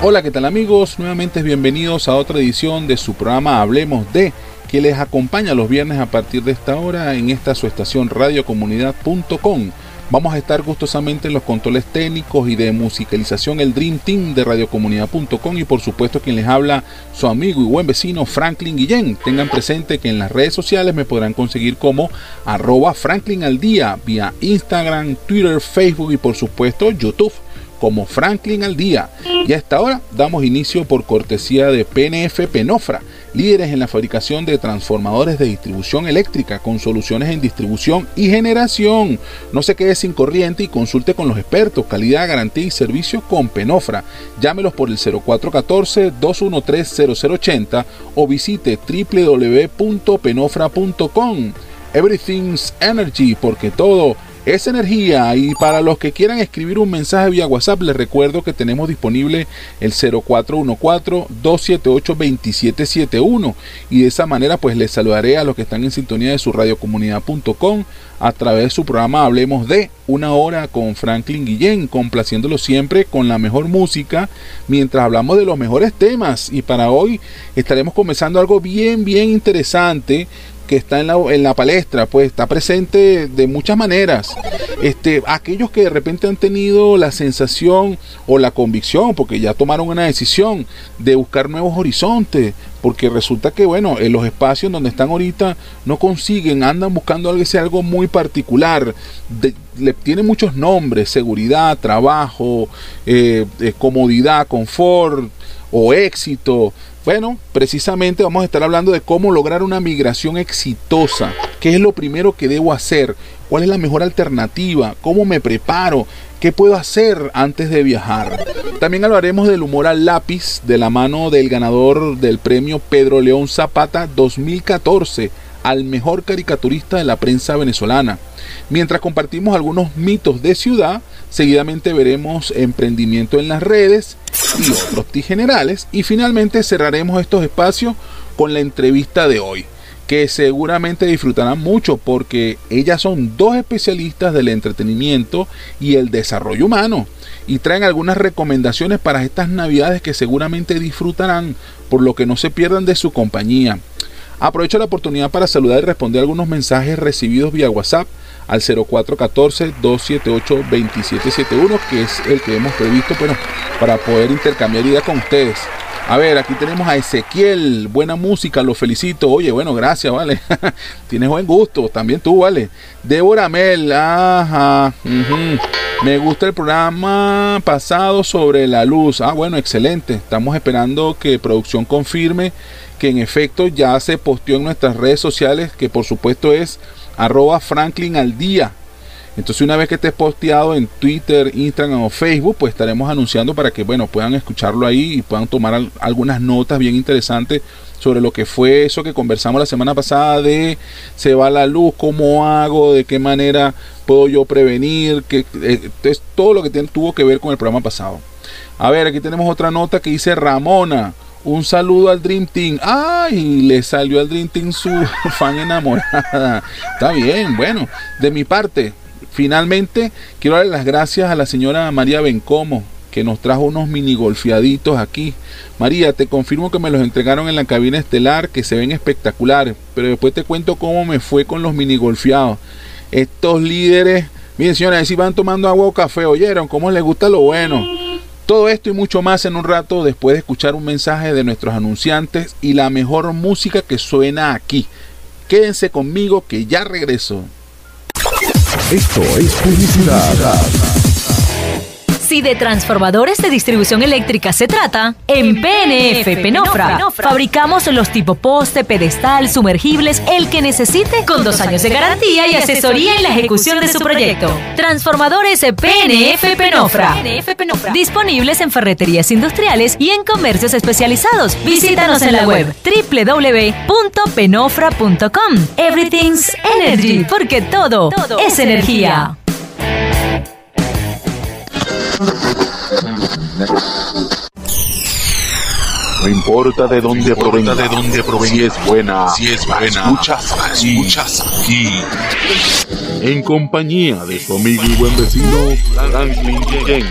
Hola, ¿qué tal amigos? Nuevamente bienvenidos a otra edición de su programa Hablemos de, que les acompaña los viernes a partir de esta hora en esta su estación radiocomunidad.com. Vamos a estar gustosamente en los controles técnicos y de musicalización el Dream Team de radiocomunidad.com y por supuesto quien les habla su amigo y buen vecino Franklin Guillén. Tengan presente que en las redes sociales me podrán conseguir como arroba Franklin al día vía Instagram, Twitter, Facebook y por supuesto YouTube como Franklin al día. Y hasta ahora damos inicio por cortesía de PNF Penofra, líderes en la fabricación de transformadores de distribución eléctrica con soluciones en distribución y generación. No se quede sin corriente y consulte con los expertos, calidad, garantía y servicio con Penofra. Llámelos por el 0414-213-0080 o visite www.penofra.com. Everything's Energy, porque todo es energía. Y para los que quieran escribir un mensaje vía WhatsApp, les recuerdo que tenemos disponible el 0414-278-2771. Y de esa manera, pues les saludaré a los que están en sintonía de su radiocomunidad.com a través de su programa Hablemos de una hora con Franklin Guillén, complaciéndolo siempre con la mejor música mientras hablamos de los mejores temas. Y para hoy estaremos comenzando algo bien, bien interesante que está en la, en la palestra, pues está presente de muchas maneras. Este, aquellos que de repente han tenido la sensación o la convicción, porque ya tomaron una decisión de buscar nuevos horizontes, porque resulta que, bueno, en los espacios donde están ahorita no consiguen, andan buscando algo que sea algo muy particular, le tiene muchos nombres, seguridad, trabajo, eh, eh, comodidad, confort o éxito, bueno, precisamente vamos a estar hablando de cómo lograr una migración exitosa. ¿Qué es lo primero que debo hacer? ¿Cuál es la mejor alternativa? ¿Cómo me preparo? ¿Qué puedo hacer antes de viajar? También hablaremos del humor al lápiz de la mano del ganador del premio Pedro León Zapata 2014 al mejor caricaturista de la prensa venezolana. Mientras compartimos algunos mitos de ciudad, seguidamente veremos emprendimiento en las redes y otros tips generales. Y finalmente cerraremos estos espacios con la entrevista de hoy, que seguramente disfrutarán mucho porque ellas son dos especialistas del entretenimiento y el desarrollo humano. Y traen algunas recomendaciones para estas navidades que seguramente disfrutarán, por lo que no se pierdan de su compañía. Aprovecho la oportunidad para saludar y responder algunos mensajes recibidos vía WhatsApp al 0414-278-2771, que es el que hemos previsto bueno, para poder intercambiar ideas con ustedes. A ver, aquí tenemos a Ezequiel, buena música, lo felicito. Oye, bueno, gracias, vale. Tienes buen gusto, también tú, vale. Débora Mel, ajá. Me gusta el programa pasado sobre la luz. Ah, bueno, excelente. Estamos esperando que producción confirme que en efecto ya se posteó en nuestras redes sociales, que por supuesto es arroba Franklin al día. Entonces una vez que esté posteado en Twitter, Instagram o Facebook, pues estaremos anunciando para que bueno puedan escucharlo ahí y puedan tomar algunas notas bien interesantes sobre lo que fue eso que conversamos la semana pasada de se va la luz, cómo hago, de qué manera puedo yo prevenir, que eh, es todo lo que tuvo que ver con el programa pasado. A ver, aquí tenemos otra nota que dice Ramona. Un saludo al Dream Team. ¡Ay! Le salió al Dream Team su fan enamorada. Está bien, bueno. De mi parte, finalmente quiero darle las gracias a la señora María Bencomo, que nos trajo unos mini golfeaditos aquí. María, te confirmo que me los entregaron en la cabina estelar, que se ven espectaculares. Pero después te cuento cómo me fue con los mini golfeados. Estos líderes, miren señora, si van tomando agua o café, oyeron, cómo les gusta lo bueno. Todo esto y mucho más en un rato después de escuchar un mensaje de nuestros anunciantes y la mejor música que suena aquí. Quédense conmigo que ya regreso. Esto es publicidad. Si de transformadores de distribución eléctrica se trata, en PNF Penofra fabricamos los tipo poste, pedestal, sumergibles, el que necesite, con dos años de garantía y asesoría en la ejecución de su proyecto. Transformadores PNF Penofra. Disponibles en ferreterías industriales y en comercios especializados. Visítanos en la web www.penofra.com. Everything's Energy, porque todo es energía. No importa de dónde provenga, de dónde provenga, si es buena, si es buena, escuchas aquí, escuchas aquí. En compañía de su amigo y buen vecino Franklin.